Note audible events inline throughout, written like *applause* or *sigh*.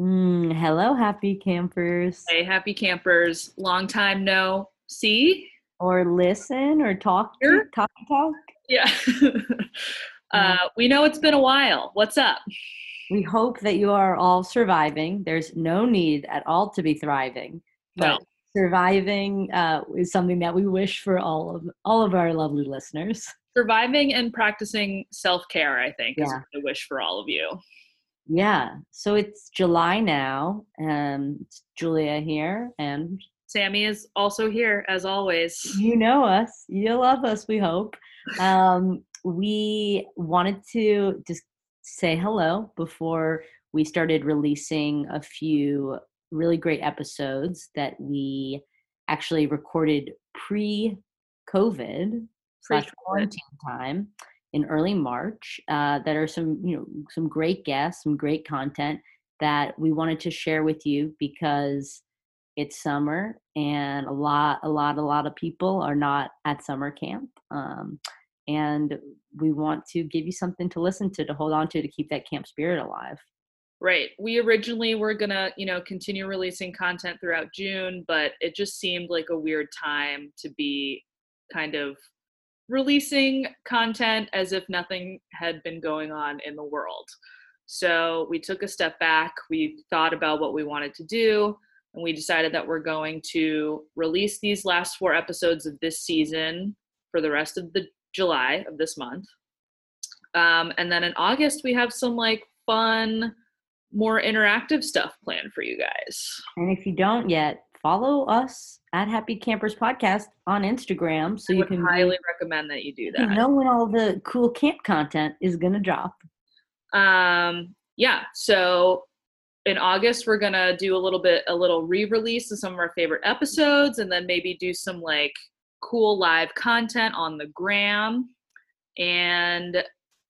Mm, hello, happy campers. Hey, happy campers. Long time no see. Or listen or talk, talk, talk. Yeah. *laughs* uh, we know it's been a while. What's up? We hope that you are all surviving. There's no need at all to be thriving. No. But surviving uh, is something that we wish for all of all of our lovely listeners. Surviving and practicing self care, I think, is Yeah. what I wish for all of you. Yeah. So it's July now. and it's Julia here, and Sammy is also here, as always. you know us. You love us. We hope. Um, we wanted to just say hello before we started releasing a few really great episodes that we actually recorded pre-COVID slash quarantine time in early March. Uh, that are some you know some great guests, some great content that we wanted to share with you because it's summer and a lot a lot a lot of people are not at summer camp um, and we want to give you something to listen to to hold on to to keep that camp spirit alive Right. We originally were gonna, you know, continue releasing content throughout June, but it just seemed like a weird time to be kind of releasing content as if nothing had been going on in the world. So we took a step back. We thought about what we wanted to do, and we decided that we're going to release these last four episodes of this season for the rest of the July of this month. Um, and then in August, we have some like fun, more interactive stuff planned for you guys. and if you don't yet follow us at happy campers podcast on instagram so I you can highly recommend that you do you that. know when all the cool camp content is gonna drop um yeah so in august we're gonna do a little bit a little re-release of some of our favorite episodes and then maybe do some like cool live content on the gram and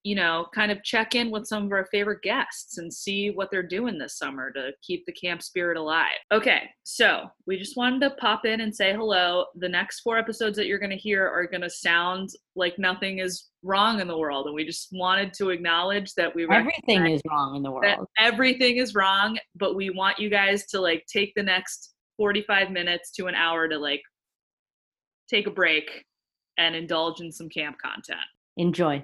you know kind of check in with some of our favorite guests and see what they're doing this summer to keep the camp spirit alive. Okay so we just wanted to pop in and say hello. The next four episodes that you're going to hear are going to sound like nothing is wrong in the world and we just wanted to acknowledge that we everything is wrong in the that world. everything is wrong but we want you guys to like take the next 45 minutes to an hour to like take a break and indulge in some camp content. Enjoy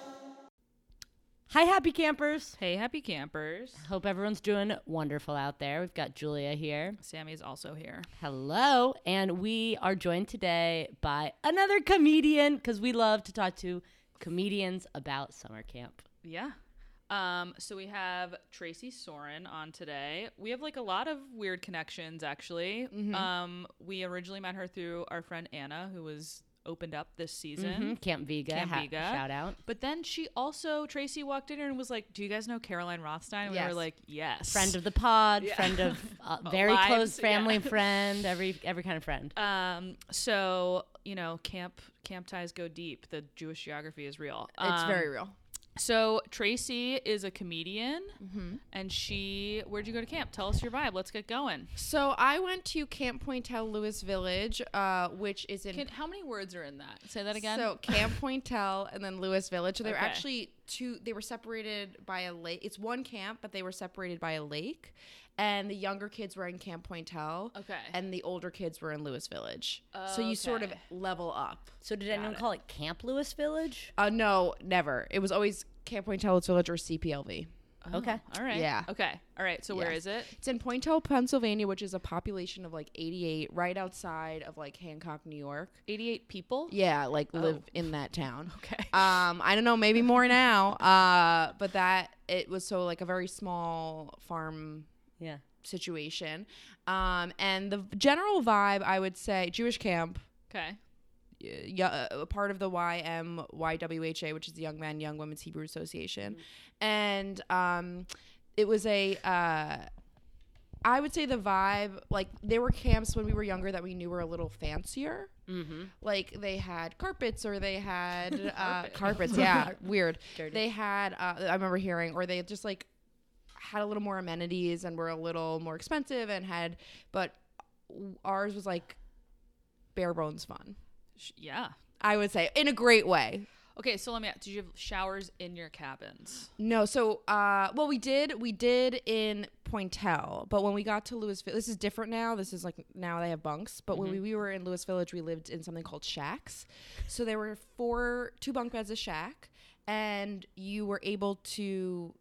Hi happy campers Hey, happy campers. hope everyone's doing wonderful out there we've got julia here Sammy's also here. Hello, and we are joined today by another comedian because we love to talk to comedians about summer camp. Yeah. Um, so we have Tracy Soren on today. We have like a lot of weird connections actually. Um, we originally met her through our friend Anna, who was opened up this season. Mhm, Camp Vega, Camp ha- Vega. shout out. But then she also Tracy walked in here and was like, "Do you guys know Caroline Rothstein?" And we were like, "Yes." Friend of the pod, Yeah. friend of *laughs* uh, very Lives, close family yeah. *laughs* friend, every every kind of friend. Um, so you know, camp camp ties go deep. The Jewish geography is real. It's Um, very real. So Tracy is a comedian, Mm-hmm. and she. Where'd you go to camp? Tell us your vibe. Let's get going. So I went to Camp Poyntelle Lewis Village, uh, which is in. Can, how many words are in that? Say that again. So Camp Poyntelle and then Lewis Village. So they were Okay. actually two. They were separated by a lake. It's one camp, but they were separated by a lake. And the younger kids were in Camp Poyntelle. Okay. And the older kids were in Lewis Village. So you sort of level up. So did anyone it. call it Camp Lewis Village? Uh, no, never. It was always Camp Poyntelle Lewis Village or CPLV. Okay. All right. Yeah. Okay. All right. So where Yeah. is it? It's in Poyntelle, Pennsylvania, which is a population of like 88, right outside of like Hancock, New York. 88 people. Yeah, like live in that town. *laughs* Okay. Um, I don't know, maybe more now. Uh, but that it was so like a very small farm Yeah. situation. Um, and the general vibe, I would say, Jewish camp. Okay. Yeah, a part of the YMYWHA, which is the Young Men, Young Women's Hebrew Association, and um, it was a uh, I would say the vibe, like there were camps when we were younger that we knew were a little fancier. Mm-hmm. Like they had carpets or they had *laughs* uh, carpets. Yeah, *laughs* weird. Dirty. They had. Uh, I remember hearing, or they just like had a little more amenities and were a little more expensive and had, but ours was like bare bones fun. Yeah. I would say in a great way. Okay, so let me ask, did you have showers in your cabins? No, so uh well we did we did in Poyntelle, but when we got to Louisville this is different now. This is like now they have bunks, but when we, we were in Lewis Village we lived in something called shacks. So there were four two bunk beds a shack and you were able to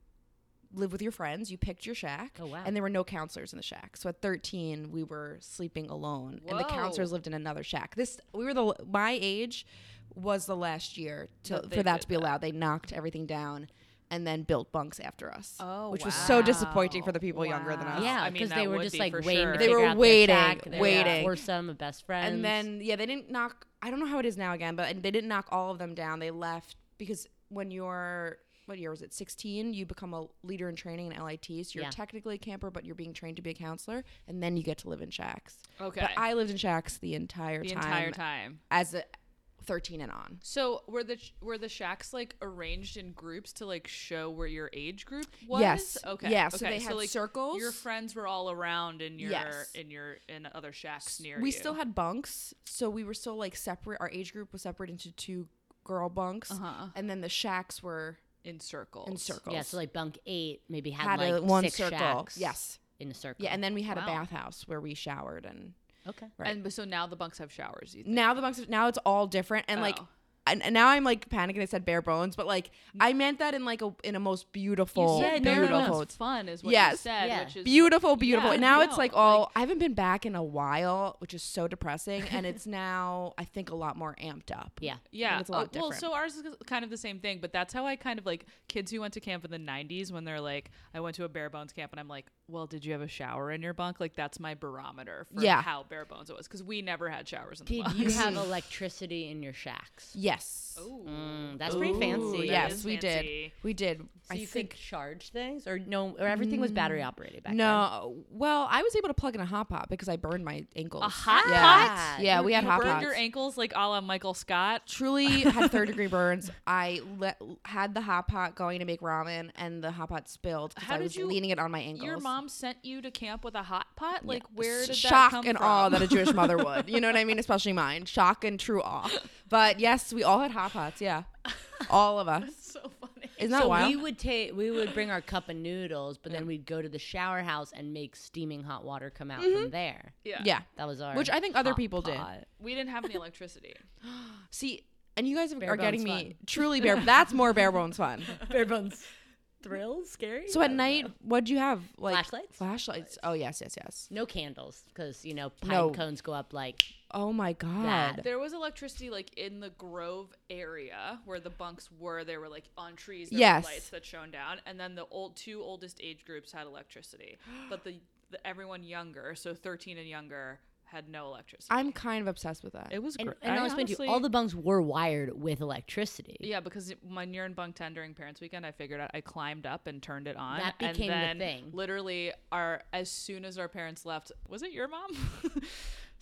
live with your friends. You picked your shack. Oh, wow. And there were no counselors in the shack. So at 13 we were sleeping alone and the counselors lived in another shack. This we were the my age was the last year to, for that to be that. allowed. They knocked everything down and then built bunks after us. Oh, which was so disappointing for the people younger than us. Yeah, I mean, because they were just like waiting sure. to They were out their waiting, shack. They were waiting. foursome of best friends. And then yeah, they didn't knock. I don't know how it is now again, but they didn't knock all of them down. They left because when you're what year was it? 16. You become a leader in training in LIT, so you're Yeah. technically a camper, but you're being trained to be a counselor, and then you get to live in shacks. Okay. But I lived in shacks the entire the time entire time. as a 13 and on. So were the sh- were the shacks like arranged in groups to like show where your age group was? Yes. Okay. Yeah, so okay. they had like, circles. Your friends were all around in your Yes. in your in other shacks near we you. still had bunks, so we were still like separate. Our age group was separate into two girl bunks, Uh-huh. and then the shacks were in circles. in circles. yeah, so like bunk eight maybe had, had like a one six circle. shacks Yes. in a circle. Yeah, and then we had Wow. a bathhouse where we showered, and okay. Right. And so now the bunks have showers. You think? now the bunks now it's all different, and like. Oh. And, and now I'm like panicking. I said bare bones, but like I meant that in like a in a most beautiful, You said bare beautiful, bones fun is what Yes. you said, Yeah. which is beautiful, beautiful. Yeah, and now it's like all like- I haven't been back in a while, which is so depressing. And it's *laughs* now I think a lot more amped up. Yeah. Yeah. it's a lot Oh, well, so ours is kind of the same thing, but that's how I kind of like kids who went to camp in the 90s when they're like, I went to a bare bones camp and I'm like, well, did you have a shower in your bunk? Like, that's my barometer for Yeah. how bare bones it was because we never had showers in the Did you have *laughs* electricity in your shacks? Yes. Ooh. Mm, that's pretty fancy. that yes, we fancy. did. We did. So I you think could charge things, or no, or everything was battery operated back then. no. Well, I was able to plug in a hot pot because I burned my ankles. A hot yeah. pot? Yeah, You- we had you hot burned pots. your ankles like a la Michael Scott. Truly *laughs* had third degree burns. I le- had the hot pot going to make ramen, and the hot pot spilled because How I did was you- leaning it on my ankles. Your mom sent you to camp with a hot pot? Like, where did shock that come and from? awe that a Jewish mother would. You know what I mean? *laughs* Especially mine. Shock and true awe. But yes, we all had hot pots. Yeah, all of us. It's *laughs* so funny. Isn't that so wild? we would take we would bring our cup of noodles, but then we'd go to the shower house and make steaming hot water come out from mm-hmm. there. Yeah. yeah. That was our Which I think other hot people did. pot. We didn't have any electricity. *gasps* See, and you guys Bare are getting bones me fun. truly bare. *laughs* That's more bare bones fun. Bare bones thrills, scary. So at night, what'd you have? Like Flashlights? Flashlights. Oh yes, yes, yes. no candles because you know pine No. cones go up like Oh my god. That. There was electricity like in the Grove area where the bunks were. They were like on trees. There Yes. were lights that shone down, and then the old two oldest age groups had electricity, *gasps* but the, the everyone younger, so thirteen and younger, had no electricity. I'm kind of obsessed with that. it was and, great. and I'll explain to you, all the bunks were wired with electricity. Yeah, because it- when you're in bunk ten during parents' weekend, I figured out I climbed up and turned it on. That became the and then thing. Literally, our as soon as our parents left, was it your mom? *laughs*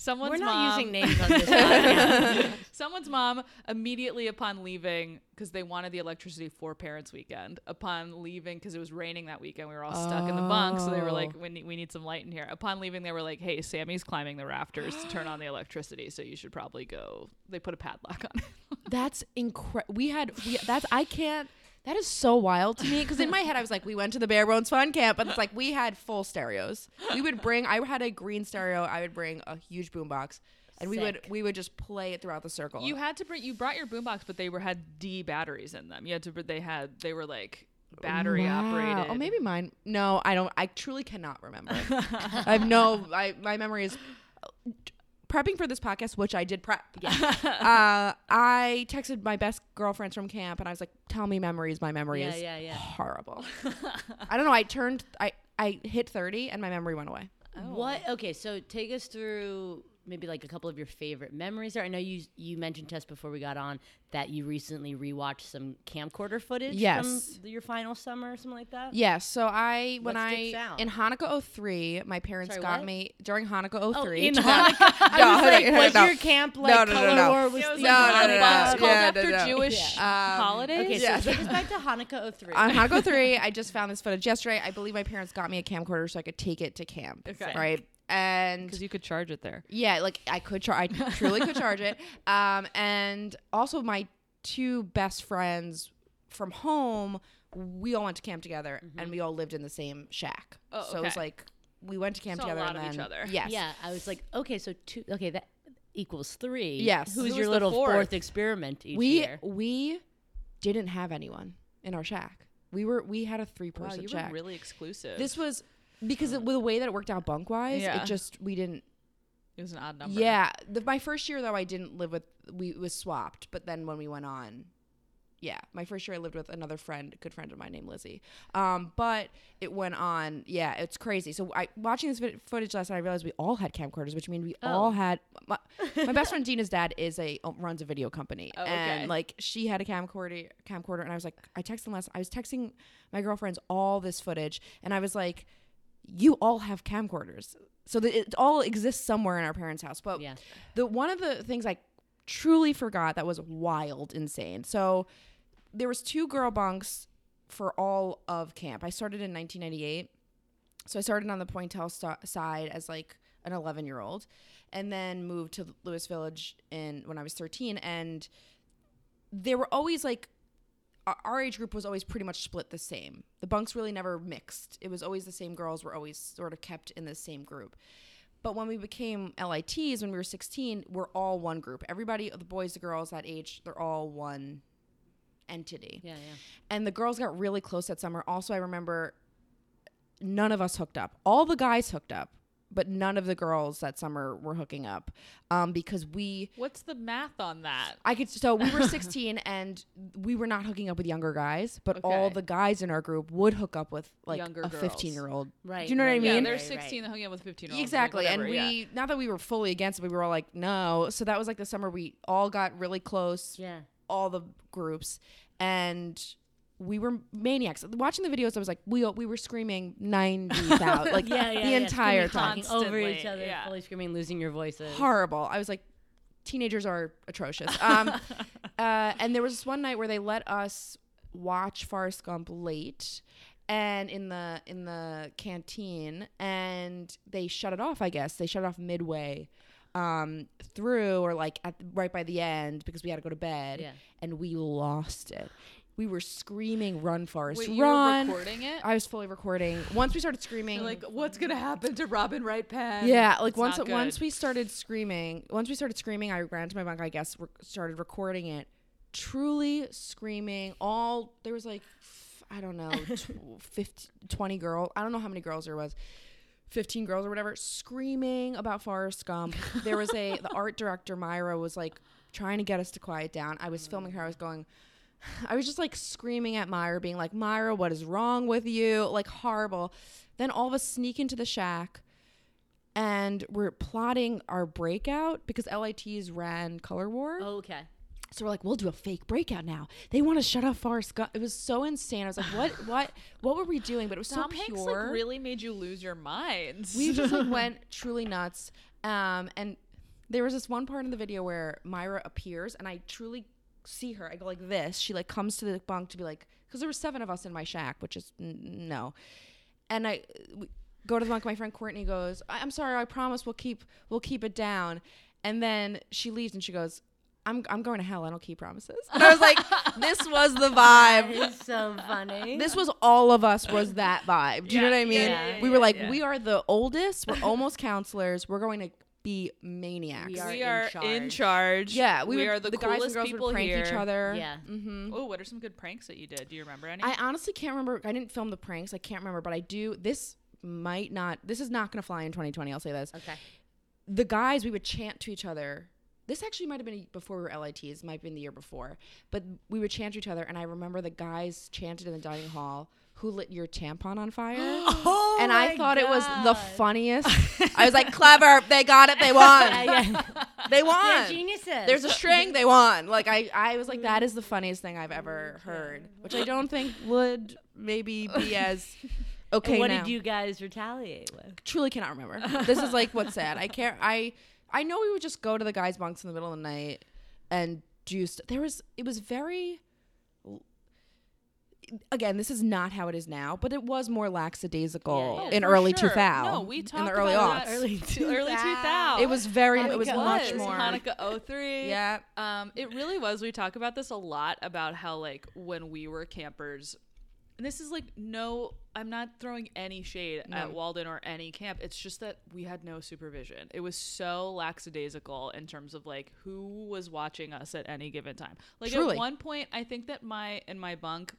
Someone's We're not mom. using names on this *laughs* podcast. Someone's mom immediately upon leaving because they wanted the electricity for parents' weekend. Upon leaving because it was raining that weekend, we were all stuck in the bunk, so they were like, Oh. "We need, we need some light in here." Upon leaving, they were like, "Hey, Sammy's climbing the rafters to turn on the electricity, so you should probably go." They put a padlock on it. That's incredible. We had we, that's I can't. That is so wild to me because in my head I was like, we went to the Bare Bones Fun Camp, but it's like we had full stereos. We would bring. I had a green stereo. I would bring a huge boombox, and we would we would just play it throughout the circle. You had to bring. You brought your boombox, but they were had D batteries in them. You had to. They had. They were like battery Wow. operated. Oh, maybe mine. No, I don't. I truly cannot remember. *laughs* I have no. I my memory is prepping for this podcast, which I did prep. Yeah. *laughs* uh, I texted my best girlfriends from camp, and I was like, "Tell me memories. My memory Yeah, is yeah, yeah. horrible." *laughs* I don't know. I turned. I I hit thirty, and my memory went away. What? Okay, so take us through maybe like a couple of your favorite memories there. I know you you mentioned Tess before we got on that you recently rewatched some camcorder footage Yes. from your final summer or something like that. Yeah, so I when I out? in Hanukkah 03, my parents Sorry, got what? me during Hanukkah Oh, 03. *laughs* in Hanukkah. I No, was like, was no. your camp like No, no, no, color no. war was It was No, no, no, no, called Yeah, after no, no. Jewish Um, holidays. Okay, so Yeah. take us back to Hanukkah 03. *laughs* on Hanukkah 03, *laughs* I just found this footage yesterday. I believe my parents got me a camcorder so I could take it to camp. Okay. Right? And Because you could charge it there. Yeah, like I could charge. I truly could charge it. *laughs* Um, and also my two best friends from home, we all went to camp together, and we all lived in the same shack. Oh, So it was like we went to camp Saw a together. lot and of each then, other. Yes. Yeah, I was like, okay, so two. Okay, that equals three. Yes. Who's Who your little fourth? fourth? experiment each We year? we didn't have anyone in our shack. We were we had a three Wow, person you shack. were really exclusive. this was because with the way that it worked out bunk wise. Yeah. It just we didn't it was an odd number. Yeah, the, my first year though, I didn't live with. We it was swapped, but then when we went on, yeah, my first year I lived with another friend, a good friend of mine named Lizzie. Um, but it went on. Yeah, it's crazy. So I watching this vid- footage last night, I realized we all had camcorders, which means we Oh. all had. My, *laughs* my best friend Dina's dad is a uh, runs a video company, Oh, okay. and like she had a camcorder, camcorder, and I was like, I texted last. I was texting my girlfriends all this footage, and I was like, you all have camcorders. So that it all exists somewhere in our parents' house. But Yeah. the one of the things I truly forgot that was wild, insane. So there was two girl bunks for all of camp. I started in 1998. So I started on the Poyntelle st- side as like an 11 year old, and then moved to Lewis Village in when I was 13. And there were always like our- age group was always pretty much split the same. The bunks really never mixed. It was always the same girls were always sort of kept in the same group. But when we became LITs when we were 16, we're all one group. Everybody, the boys, the girls that age, they're all one entity. Yeah, yeah. And the girls got really close that summer. Also, I remember none of us hooked up. All the guys hooked up, but none of the girls that summer were hooking up um, because we What's the math on that? I could so we were *laughs* 16 and we were not hooking up with younger guys, but all the guys in our group would hook up with like Younger a girls. 15 year old. Right. Do you know what I mean? Yeah, they're right, 16 right. hooking up with 15 year olds. Exactly, and we not that we were fully against it, but we were all like no. So that was like the summer we all got really close, Yeah. all the groups, and we were maniacs. Watching the videos, I was like, we we were screaming 90s *laughs* out, like Yeah, yeah. the yeah. entire time. talking over each other, yeah. fully screaming, losing your voices. horrible. I was like, teenagers are atrocious. Um, *laughs* uh, and there was this one night where they let us watch Forrest Gump late, and in the in the canteen, and they shut it off. I guess they shut it off midway um through or like at right by the end because we had to go to bed Yeah. and we lost it we were screaming run Forrest Wait, you were run recording it? i was fully recording once we started screaming You're like, what's gonna happen to Robin Wright Penn? yeah, like It's once not once we started screaming, once we started screaming, I ran to my bunk. I guess re- started recording it, truly screaming. All there was like, f- I don't know, *laughs* tw- 50, 20 girls. I don't know how many girls there was. 15 girls or whatever screaming about Forrest Gump. There was a the art director Myra was like trying to get us to quiet down. I was filming her. I was going I was just like screaming at Myra being like, "Myra, what is wrong with you?" like horrible. Then all of us sneak into the shack and we're plotting our breakout because LITs ran Color War. Oh, okay. So we're like, we'll do a fake breakout now. They want to shut off Forrest Gump. It was so insane. I was like, what, *sighs* what, what were we doing? But it was Tom so Hanks pure. like really made you lose your minds. we just like went *laughs* truly nuts. Um, and there was this one part in the video where Myra appears, and I truly see her. I go like this. She like comes to the bunk to be like, because there were seven of us in my shack, which is n- no. And I we go to the bunk. My friend Courtney goes, I- "I'm sorry. I promise we'll keep we'll keep it down." And then she leaves, and she goes. I'm, I'm going to hell. I don't keep promises. And I was like, *laughs* this was the vibe. is so funny. This was all of us was that vibe. Do you know what I mean? yeah, yeah, we were like, yeah. we are the oldest. We're almost counselors. We're going to be maniacs. We are we in are in charge. charge. yeah, we, we, would- are the, guys and coolest girls people would prank here. each other. Yeah. Mm-hmm. Oh, what are some good pranks that you did? Do you remember any? I honestly can't remember. I didn't film the pranks. I can't remember, but I do. This might not. This is not going to fly in 2020. I'll say this. Okay. the guys we would chant to each other. This actually might have been before we were LITs, might have been the year before. But we would chant to each other, and I remember the guys chanted in the dining hall who lit your tampon on fire. *gasps* Oh and I thought it was the funniest. *laughs* I was like, clever. They got it. They *laughs* won. yeah. *laughs* They They're won. geniuses. There's a string. They won. Like I, I was like, that is the funniest thing I've ever mm-hmm. heard, which I don't think would maybe be as okay. And what now. did you guys retaliate with? truly cannot remember. this is like what's sad. I can't. I I know we would just go to the guys' bunks in the middle of the night and do. St- there was. It was very. Again, this is not how it is now, but it was more lackadaisical Yeah, yeah. in early sure. 2000. No, we in the early about aughts. that Early to early 2000. 2000. It was very. Oh, it was it much more. Hanukkah 03. Yeah. Um, it really was. We talk about this a lot about how like when we were campers, and this is like no, I'm not throwing any shade at Walden or any camp. It's just that we had no supervision. It was so lackadaisical in terms of like who was watching us at any given time. Like Truly. at one point, I think that my in my bunk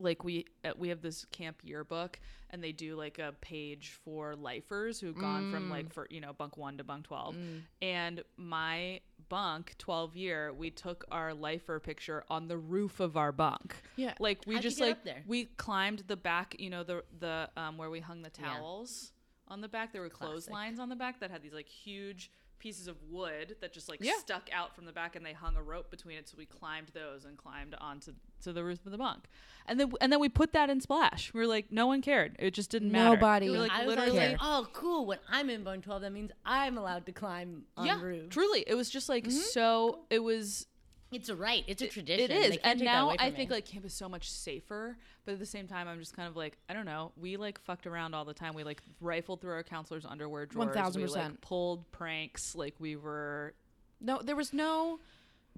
like we uh, we have this camp yearbook and they do like a page for lifers who've gone from Mm. like for you know bunk 1 to bunk 12 and my bunk 12 year we took our lifer picture on the roof of our bunk Yeah. like we How'd just like there? we climbed the back you know the the um where we hung the towels on the back there were clotheslines on the back that had these like huge pieces of wood that just like Yeah. stuck out from the back and they hung a rope between it so we climbed those and climbed onto to the roof of the bunk. And then and then we put that in splash. We were like no one cared. It just didn't matter. Nobody. We were like I literally always like, oh, cool. When I'm in Bone 12, that means I'm allowed to climb on yeah roofs. truly. It was just like mm-hmm. so it was It's a right. It's a tradition. It is, and now I think me. like camp is so much safer. But at the same time, I'm just kind of like I don't know. We like fucked around all the time. We like rifled through our counselors' underwear drawers. 1000%. like pulled pranks. Like we were. No, there was no.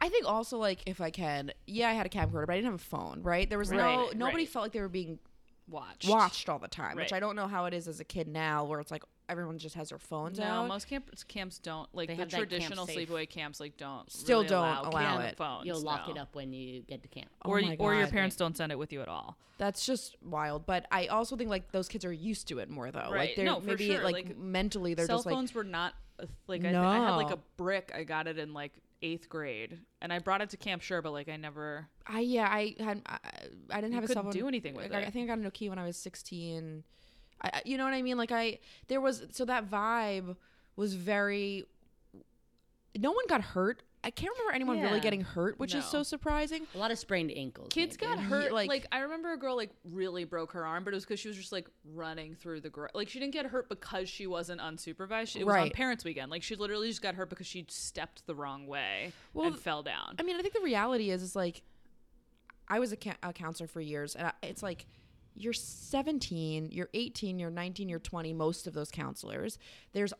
I think also like if I can, yeah, I had a camcorder, but I didn't have a phone. Right? There was no. Nobody right. felt like they were being Watched. watched all the time, which I don't know how it is as a kid now, where it's like everyone just has their phones No, out. most camps camps don't like They the have that camp traditional sleepaway camps. Like don't Still really don't allow, allow it. Phones, You'll lock no. it up when you get to camp. or Oh or your parents don't send it with you at all. That's just wild. But I also think like those kids are used to it more though. Like Right. they're No, for maybe sure. like, Like, mentally they're Cell just like cell phones were not a, like I, I had like a brick. I got it in like eighth grade, and I brought it to camp. Sure, but like I never. I yeah I had I, I didn't have a cell phone. do anything with I, it. I think I got a Nokia when I was sixteen. I- you know what I mean? Like I there was so that vibe was very. No one got hurt. I can't remember anyone really getting hurt, which is so surprising. A lot of sprained ankles. Kids maybe. got hurt. like- Like, I remember a girl like really broke her arm, but it was because she was just like running through the gr- like she didn't get hurt because she wasn't unsupervised. She- It was on parents' weekend. Like she literally just got hurt because she stepped the wrong way Well, and fell down. I mean, I think the reality is, is like, I was a, ca- a counselor for years, and I, it's like, you're 17, you're 18, you're 19, you're 20. Most of those counselors, there's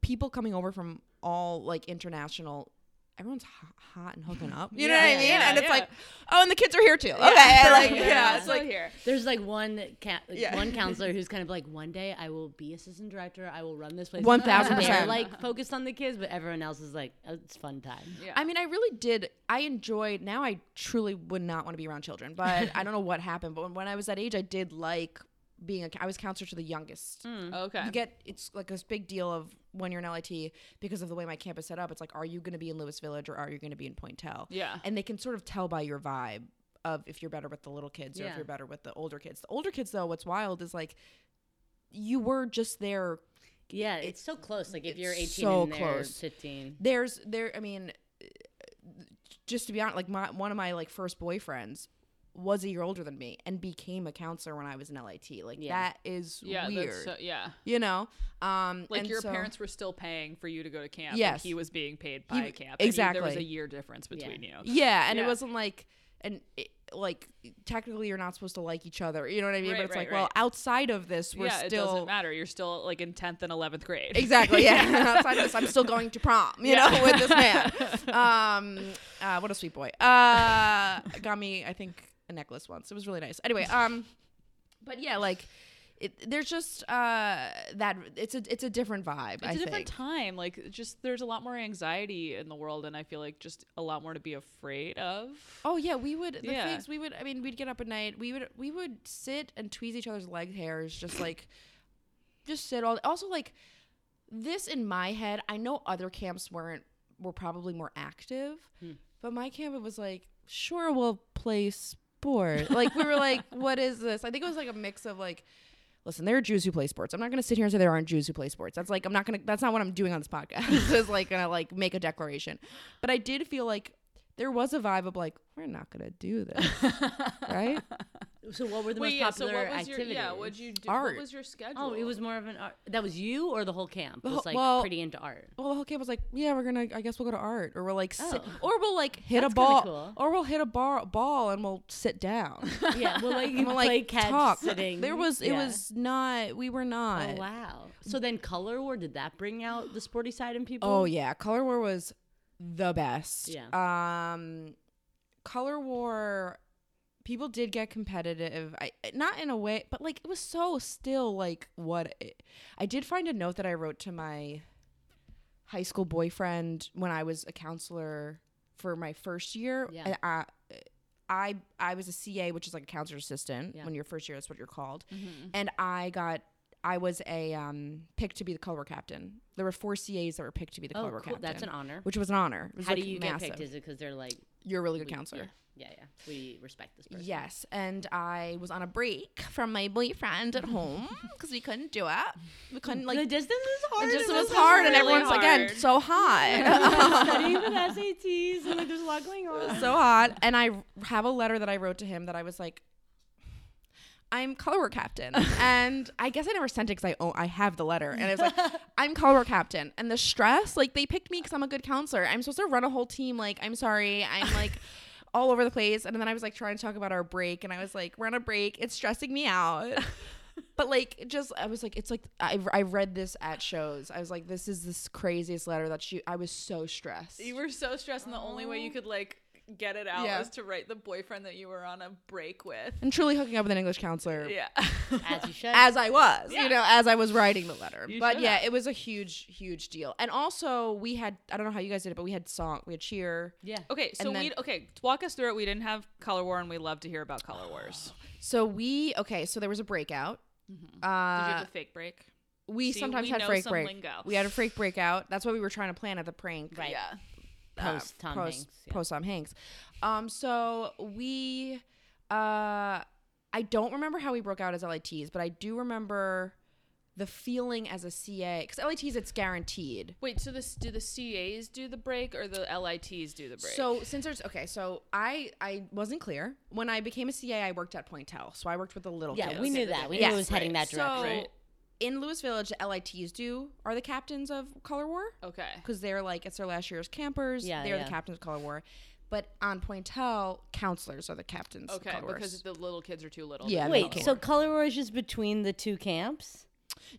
people coming over from all like international. Everyone's hot, hot and hooking up. You *laughs* know Yeah, what I mean? yeah, and it's yeah. like, oh, and the kids are here too. Okay, like Yeah, yeah, yeah. it's like here. There's like one ca- Yeah. one *laughs* counselor who's kind of like, one day I will be assistant director. I will run this place. 1000%. Like focused on the kids, but everyone else is like, oh, it's fun time. Yeah. I mean, I really did. I enjoyed. Now, I truly would not want to be around children, but *laughs* I don't know what happened. But when, when I was that age, I did like being a. I was counselor to the youngest. Mm. Oh, okay. You get it's like this big deal of when you're in LIT because of the way my campus set up. It's like, are you going to be in Lewis Village or are you going to be in Poyntelle? Yeah. and they can sort of tell by your vibe of if you're better with the little kids or if you're better with the older kids. The older kids, though, what's wild is like you were just there Yeah, it's so close. Like if you're 18 so and they're close. 15. there's there i mean just to be honest like my one of my like first boyfriends was a year older than me and became a counselor when i was in lit like Yeah. that is yeah. weird That's so, yeah. you know um Like and your so- parents were still paying for you to go to camp. Yes. And he was being paid by He- camp. and you- there was a year difference between you. yeah and Yeah. it wasn't like and it, like technically you're not supposed to like each other you know what i mean Right, but it's right, like well outside of this we're yeah, it still doesn't matter. You're still like in tenth and eleventh grade. Exactly. Yeah. *laughs* *laughs* Outside of this, I'm still going to prom. You Yeah. know, with this man. *laughs* Um, uh, what a sweet boy. Uh, got me, I think, a necklace once. It was really nice. Anyway, um, *laughs* but yeah, like, it, there's just uh that it's a it's a different vibe. it's I a different think. time. Like just there's a lot more anxiety in the world, and I feel like just a lot more to be afraid of. Oh yeah, we would the Yeah. things we would. I mean, we'd get up at night. We would we would sit and tweeze each other's leg hairs, just like, *laughs* just sit all. Also, like, this in my head. I know other camps weren't were probably more active, Hmm. but my camp it was like, sure, we'll play bored. Like we were like, *laughs* what is this? I think it was like a mix of like, listen, there are Jews who play sports. I'm not gonna sit here and say there aren't Jews who play sports. That's like I'm not gonna. That's not what I'm doing on this podcast. *laughs* is like gonna like make a declaration. But I did feel like there was a vibe of like we're not gonna do this, *laughs* right? So what were the Wait, most yeah. So popular what was your activities? yeah? What'd you do? Art. What was your schedule? Oh, it was more of an art. That was you or the whole camp The was like well- pretty into art. Well, the whole camp was like, yeah, we're gonna. I guess we'll go to art, or we'll like, sit, Oh. or we'll like hit That's a kinda ball, cool. or we'll hit a bar ball and we'll sit down. *laughs* Yeah, well, like *laughs* and you we'll play like catch talk. sitting. There was. It Yeah. was not. We were not. Oh wow! So then, color war did that bring out the sporty side in people? Oh yeah, Color War was the best. Yeah. Um, Color War, people did get competitive. I not in a way, but like it was so still like what it, I did find a note that I wrote to my high school boyfriend when I was a counselor for my first year. Yeah. I, I I was a CA, which is like a counselor assistant. Yeah. When you're first year, that's what you're called. Mm-hmm. And I got. I was a um, picked to be the color captain. There were four CAs that were picked to be the Oh, color cool. captain That's an honor. which was an honor. Was How like do you massive. get picked? Is it because they're like You're a really good we- counselor. Yeah, yeah, yeah. We respect this person. Yes, and I was on a break from my boyfriend at home *laughs* because we couldn't do it. We couldn't like the distance is hard. just It was hard, and really everyone's again so hot, *laughs* studying for the *laughs* SATs and like there's a lot going on. so hot. And I have a letter that I wrote to him that I was like. I'm color war captain, *laughs* and I guess I never sent it because I own, I have the letter, and it was like *laughs* I'm color war captain, and the stress like they picked me because I'm a good counselor. I'm supposed to run a whole team. Like I'm sorry, I'm like *laughs* all over the place, and then I was like trying to talk about our break, and I was like we're on a break, it's stressing me out. but like just I was like it's like I I read this at shows. I was like this is this craziest letter that she I was so stressed. You were so stressed, and the only way you could like get it out Yeah. was to write the boyfriend that you were on a break with. and truly hooking up with an English counselor. Yeah. As you should. as I was, Yeah. you know, as I was writing the letter. You but should yeah, have. it was a huge, huge deal. And also, we had I don't know how you guys did it, but we had song, we had cheer. yeah. okay, so And then- we okay. Walk us through it. We didn't have color war, and we love to hear about color wars. So we okay, so there was a breakout. Did you Uh, have the fake break? we See, sometimes we had know break some break. lingo. We had a freak breakout. That's what we were trying to plan at the prank. Right. Yeah. Uh, Post Tom post, Hanks. yeah. Post Tom Hanks. Um, so we, uh, I don't remember how we broke out as LITs, but I do remember the feeling as a CA because LITs it's guaranteed. Wait, so this do the CAs do the break or the LITs do the break? So since there's okay, so I I wasn't clear when I became a CA. I worked at Poyntelle, so I worked with the little Yeah, kids. we knew that. We Yes, knew it was heading right. that direction. So Right. In Lewis Village, the LITs do are the captains of Color War okay. because they're like it's their last year's campers. Yeah, they're yeah. the captains of Color War. But on Poyntelle, counselors are the captains. Okay, of Color because Wars. the little kids are too little. Yeah, to no, do Wait, okay. so color war is just between the two camps?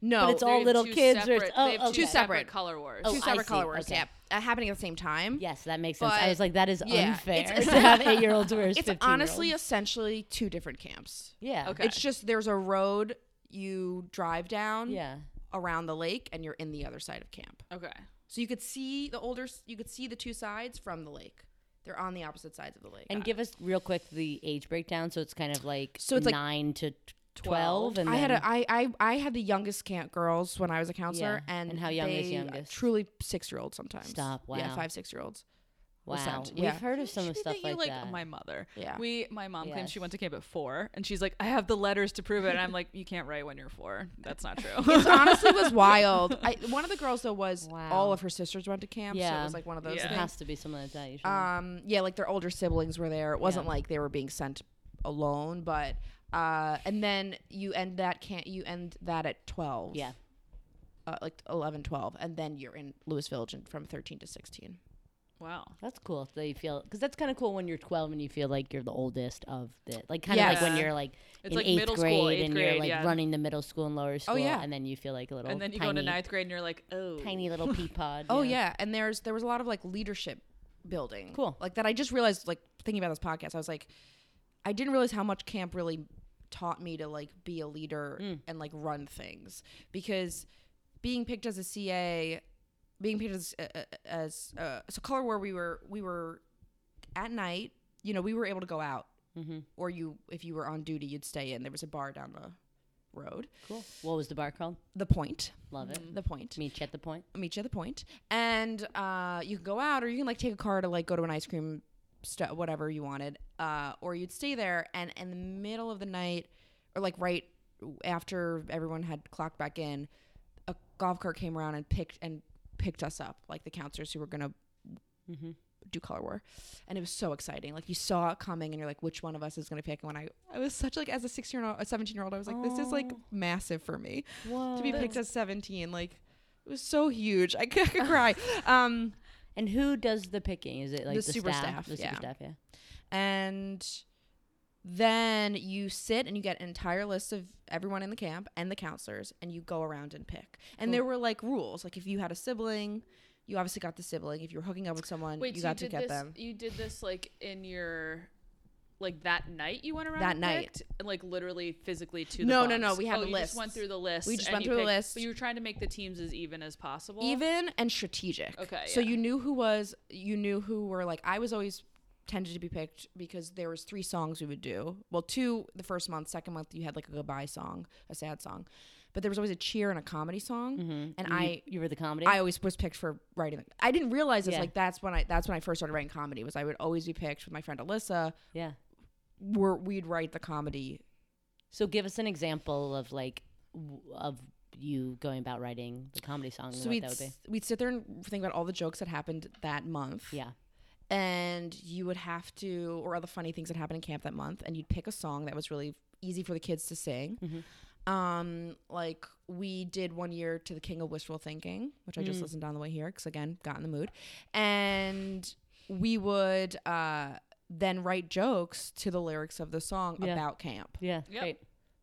no, but it's all little two kids or Separate, it's- oh, they have okay. two Two separate separate. color wars. Oh, two separate. Color Wars. Okay. Yeah, uh, happening at the same time. Yes, that makes sense. I was like, that is yeah, unfair it's- *laughs* to *laughs* have eight year olds versus It's honestly essentially two different camps. yeah. Okay. It's just there's a road you drive down. Yeah. around the lake and you're in the other side of camp. Okay. So you could see the older you could see the two sides from the lake. They're on the opposite sides of the lake. And give us real quick the age breakdown. So it's kind of like So it's like nine to twelve. And I had a I, I I had the youngest camp girls when I was a counselor Yeah. and And how young is they- youngest? Truly 6 year olds sometimes. Stop, Yeah, wow. 5 6 year olds. Wow. sent, We've heard of some of stuff get you, like, that. My mother. Yeah. We, my mom claims she went to camp at four, and she's like, I have the letters to prove it, and I'm like, you can't write when you're four. That's not true. *laughs* It honestly was *laughs* wild. I, one of the girls though was Wow. all of her sisters went to camp, so it was like one of those Yeah. it has to be something like that. Usually. Um, yeah, like their older siblings were there. It wasn't Yeah. like they were being sent alone, but uh, and then you end that can't you end that at twelve? yeah. uh, like 11, 12, and then you're in Lewis Village and from thirteen to sixteen. Wow. That's cool. That you feel because that's kind of cool when you're 12 and you feel like you're the oldest of the like kind of like when you're like It's in like eighth grade school, eighth and grade, you're like yeah. running the middle school and lower school. oh, yeah. and then you feel like a little And then you tiny, go into ninth grade, and you're like, oh, tiny little *laughs* pea pod. Oh yeah, and there's there was a lot of like leadership building. Cool. Like that. I just realized like thinking about this podcast, I was like, I didn't realize how much camp really taught me to like be a leader Mm. and like run things because being picked as a CA, being picked as uh, uh, as uh, so color war we were we were at night. You know, we were able to go out, Mm-hmm. or you if you were on duty, you'd stay in. There was a bar down the road. Cool. What was the bar called? The Point. Love it. The Point. Meet you at the point. meet you at the point. point and uh, you can go out or you can like take a car to like go to an ice cream st- whatever you wanted uh, or you'd stay there, and in the middle of the night, or like right after everyone had clocked back in, a golf cart came around and picked and picked us up, like the counselors who were gonna Mm-hmm. do color war and it was so exciting like you saw it coming and you're like which one of us is going to pick and when i i was such like as a 16 year old a 17 year old i was like this is like Oh. massive for me Whoa. to be picked as 17 like it was so huge i *laughs* could, I could cry *laughs* um And who does the picking? Is it like The the, super staff? staff, The yeah. super staff, yeah. and then you sit and you get an entire list of everyone in the camp and the counselors and you go around and pick and there were like rules like if you had a sibling you obviously got the sibling if you were hooking up with someone Wait, you so got you to get this? them You did this like in your, like that night you went around That night. And, like literally physically to the No, no, no, we had oh, a you just went list. through the list. We just went through the list. But you were trying to make the teams as even as possible. even and strategic. Okay, So yeah. you knew who was you knew who were like I was always tended to be picked because there was three songs we would do. Well, two the first month, second month you had like a goodbye song, a sad song. But there was always a cheer and a comedy song. Mm-hmm. And you, I you were the comedy. I always was picked for writing. I didn't realize this Yeah. like that's when I that's when I first started writing comedy was I would always be picked with my friend Alyssa. yeah. Where we'd write the comedy. So give us an example of like of you going about writing the comedy song So we'd that would be. we'd sit there and think about all the jokes that happened that month. Yeah. And you would have to or other funny things that happened in camp that month and you'd pick a song that was really easy for the kids to sing Mhm. um like we did one year to the king of wishful thinking which i just Mm. listened on the way here because again got in the mood and we would uh then write jokes to the lyrics of the song Yeah. about camp Yeah. Yep. Great.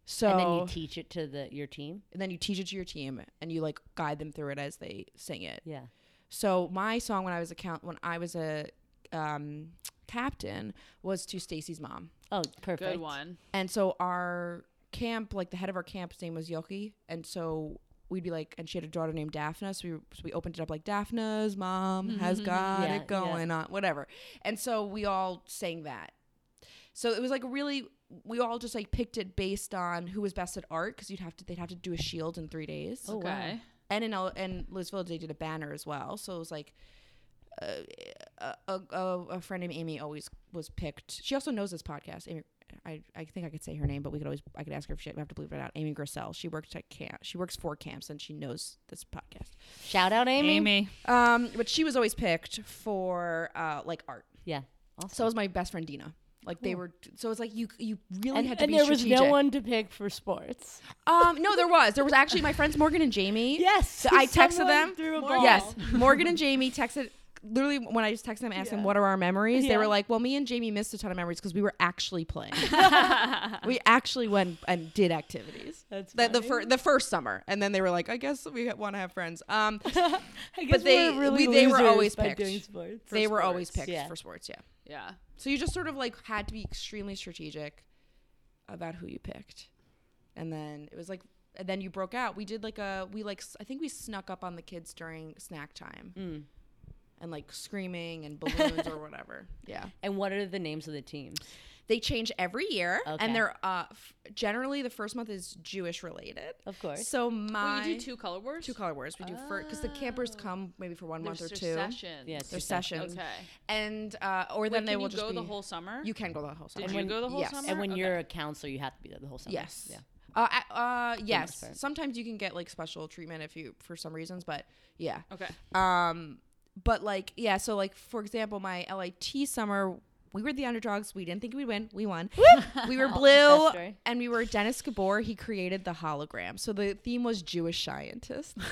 so and then you teach it to the your team. and then you teach it to your team and you like guide them through it as they sing it Yeah. so my song when I was a count when I was a um, captain was to Stacy's mom, Oh, perfect. Good one. and so our camp, like the head of our camp's name was Yoki, and so we'd be like, and she had a daughter named Daphne, so we so we opened it up like Daphne's mom has got Yeah, yeah. it going on, whatever, and so we all sang that. So it was like really. We all just like picked it based on who was best at art because you'd have to they'd have to do a shield in three days Oh, okay. and in El- and Lewis Village they did a banner as well. So it was like uh, a, a, a friend named Amy always was picked. She also knows this podcast. Amy, I, I think I could say her name, but we could always I could ask her if she we have to believe it out. Amy Grissel. She works at camp. She works for camps and she knows this podcast. Shout out Amy. Amy. Um, but she was always picked for uh like art. Yeah. Awesome. So was my best friend Dina. Like they Cool. were. So it's like you you really and, had to and be there was no one to pick for sports. Um, no, there was. There was actually my friends Morgan and Jamie. Yes. So I texted them. threw a ball. Yes, Morgan and Jamie texted. Literally, when I just texted them, asking Yeah. what are our memories, they were like, "Well, me and Jamie missed a ton of memories because we were actually playing. *laughs* *laughs* we actually went and did activities. That's The, the, fir- the first summer, and then they were like, "I guess we want to have friends." Um, *laughs* I guess they- we're really we- they were always picked. doing sports. they were always picked yeah. for sports. Yeah. Yeah. So you just sort of like had to be extremely strategic about who you picked. And then it was like and then you broke out. We did like a we like I think we snuck up on the kids during snack time Mm. And like screaming and balloons or *laughs* whatever. Yeah. And what are the names of the teams? They change every year Okay. and they're uh f- generally the first month is Jewish related. Of course. So Wait, my you do two color wars? two color wars we do for because the campers come maybe for one month or There's two. sessions. Yeah, it's Their sessions. sessions. Okay. And uh or Wait, then they can will you just go be the whole summer? You can go the whole summer. Did you go the whole yes. summer? and when Okay. you're a counselor, you have to be there the whole summer. Yes. Yeah. Uh, uh, uh, yes. Sometimes you can get like special treatment if you for some reasons, but yeah. Okay. Um, but like yeah. So like for example, my LIT summer, we were the underdogs. We didn't think we'd win. We won. we were *laughs* blue, and we were Dennis Gabor. He created the hologram. So the theme was Jewish scientists. *laughs*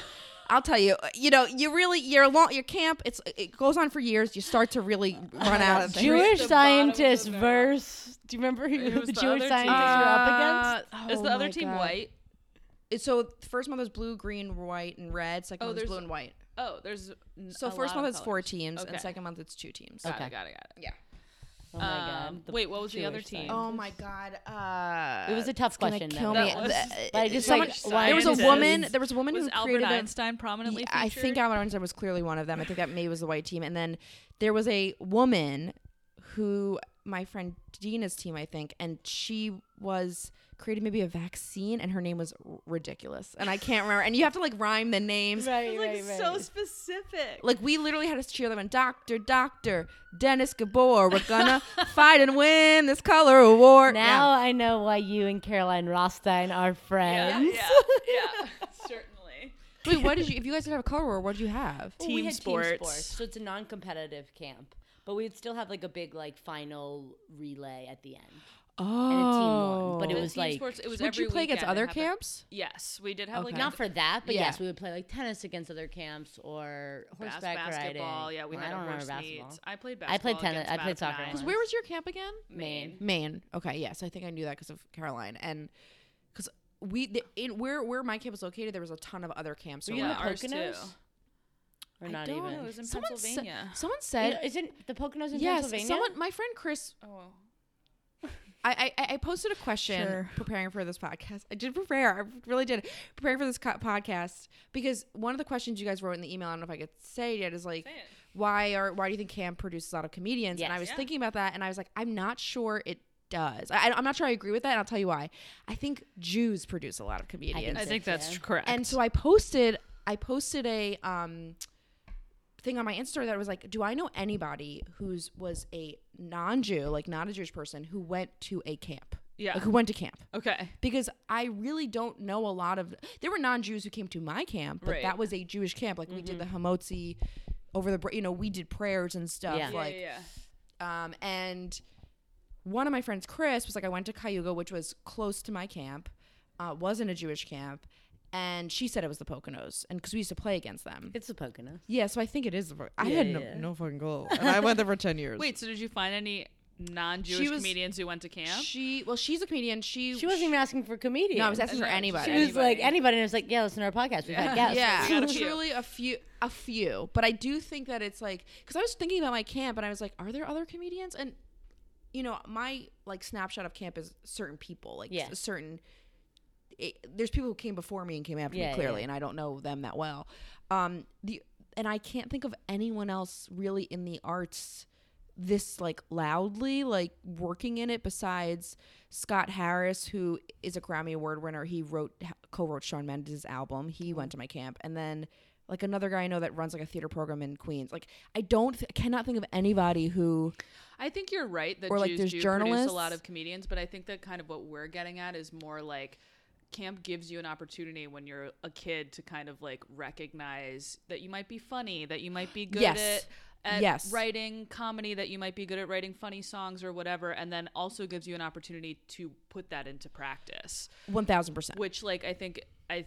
I'll tell you, you know, you really your long your camp. It's it goes on for years. You start to really *laughs* run out of. Jewish The bottom of the scientist verse. Do you remember who the the Jewish other scientist team? you're up against? Uh, Is oh the other team God. white? It- so the first month was blue, green, white, and red. Second Oh, month was blue and white. Oh, there's n- So a first lot month of it's four colors. teams, Okay. and second month it's two teams. Got Okay. it, got it, I got it. Yeah. Oh my god. Um, the wait, what was the other Jewish team? Oh my god. Uh, It was a tough it's gonna question, Kill though. me. That was- Uh, But I just like Like there was a scientists. woman. There was a woman Was who Albert created a- Einstein prominently Yeah, I featured? think Albert Einstein was clearly one of them. I think that May was the white team, and then there was a woman who my friend Dina's team, I think, and she was created maybe a vaccine, and her name was r- ridiculous, and I can't remember. And you have to like rhyme the names. Right, like so specific. Like we literally had to cheer them on Doctor, Doctor, Dennis Gabor. We're gonna *laughs* fight and win this color award. Now Yeah. I know why you and Caroline Rothstein are friends. yeah, yeah, *laughs* certainly. Wait, what did you? If you guys did have a color award, what did you have? Well, we Team sports. so it's a non-competitive camp, but we would still have like a big like final relay at the end. Oh, a team won, oh. but it was like- sports, it was Would every you play against other happened- camps? Yes, we did have like Not for that, but Yeah. yes, we would play like tennis against other camps or bas- horseback basketball. riding. Yeah, we Well, had I don't a remember horse basketball. meets. I played basketball. I played tennis- I played soccer Matt once. Knight. Where was your camp again? Maine. Maine. Okay, yes, I think I knew that because of Caroline, and because we the, in where where my camp was located, there was a ton of other camps. Were you in the ours too. Poconos? Or I not don't even. know, it was in Someone said- Pennsylvania. someone You said know, isn't the Poconos in yes. Pennsylvania? Someone, my friend Chris Oh, I, I I posted a question Sure. preparing for this podcast. I did prepare. I really did preparing for this co- podcast because one of the questions you guys wrote in the email, I don't know if I could say it yet, is like, it. why are why do you think Cam produces a lot of comedians? and I was Yeah. thinking about that, and I was like, I'm not sure it does. I, I'm not sure I agree with that, and I'll tell you why. I think Jews produce a lot of comedians, I think that's Yeah. correct. and so I posted I posted a um thing on my Insta that was like, do I know anybody who's was a non-Jew, like not a Jewish person, who went to a camp? yeah. Like who went to camp? okay. Because I really don't know a lot of there were non-Jews who came to my camp, but Right. that was a Jewish camp. Like we did the hamotzi over the you know, we did prayers and stuff. Yeah, Like yeah, yeah. um, and one of my friends, Chris, was like, I went to Cayuga, which was close to my camp, uh, wasn't a Jewish camp, and she said it was the Poconos, and because we used to play against them. It's the Poconos. Yeah, so I think it is. The Po- I Yeah, had yeah, no, yeah. no fucking clue, *laughs* and I went there for ten years. Wait, so did you find any non-Jewish She was- comedians who went to camp? she well, she's a comedian. She She wasn't even asking for comedians. No, I was asking for No, she anybody. She was like Anybody. anybody, and it's like, yeah, listen to our podcast. We've had guests. yeah, We got a few. truly a few, a few. But I do think that it's like because I was thinking about my camp and I was like, are there other comedians? And you know, my like snapshot of camp is certain people, like Yeah. a certain. It, there's people who came before me and came after Yeah, me clearly, yeah. and I don't know them that well. Um, the and I can't think of anyone else really in the arts this like loudly like working in it besides Scott Harris who is a Grammy award winner. He wrote co-wrote Shawn Mendes' album. He went to my camp. And then like another guy I know that runs like a theater program in Queens. Like I don't th- cannot think of anybody who I think you're right that Or, like, Jews there's do produce a lot of comedians, but I think that kind of what we're getting at is more like camp gives you an opportunity when you're a kid to kind of like recognize that you might be funny, that you might be good Yes. at at Yes. writing comedy, that you might be good at writing funny songs or whatever, and then also gives you an opportunity to put that into practice. 1000% Which like I think I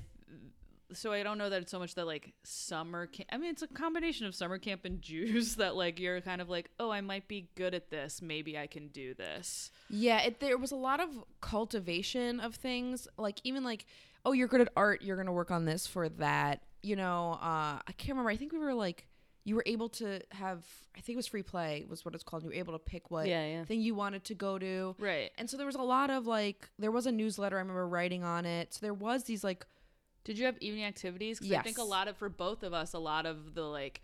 so I don't know that it's so much that like summer camp. I mean, it's a combination of summer camp and *laughs* Jews that like you're kind of like, oh, I might be good at this. Maybe I can do this. Yeah, it, there was a lot of cultivation of things. Like even like, oh, you're good at art. You're gonna work on this for that. You know, uh, I can't remember. I think we were like, you were able to have. I think it was free play was what it's called. You were able to pick what Yeah, yeah. thing you wanted to go to. Right. And so there was a lot of like, there was a newsletter. I remember writing on it. So there was these like, Did you have evening activities? Because I think a lot of for both of us, a lot of the like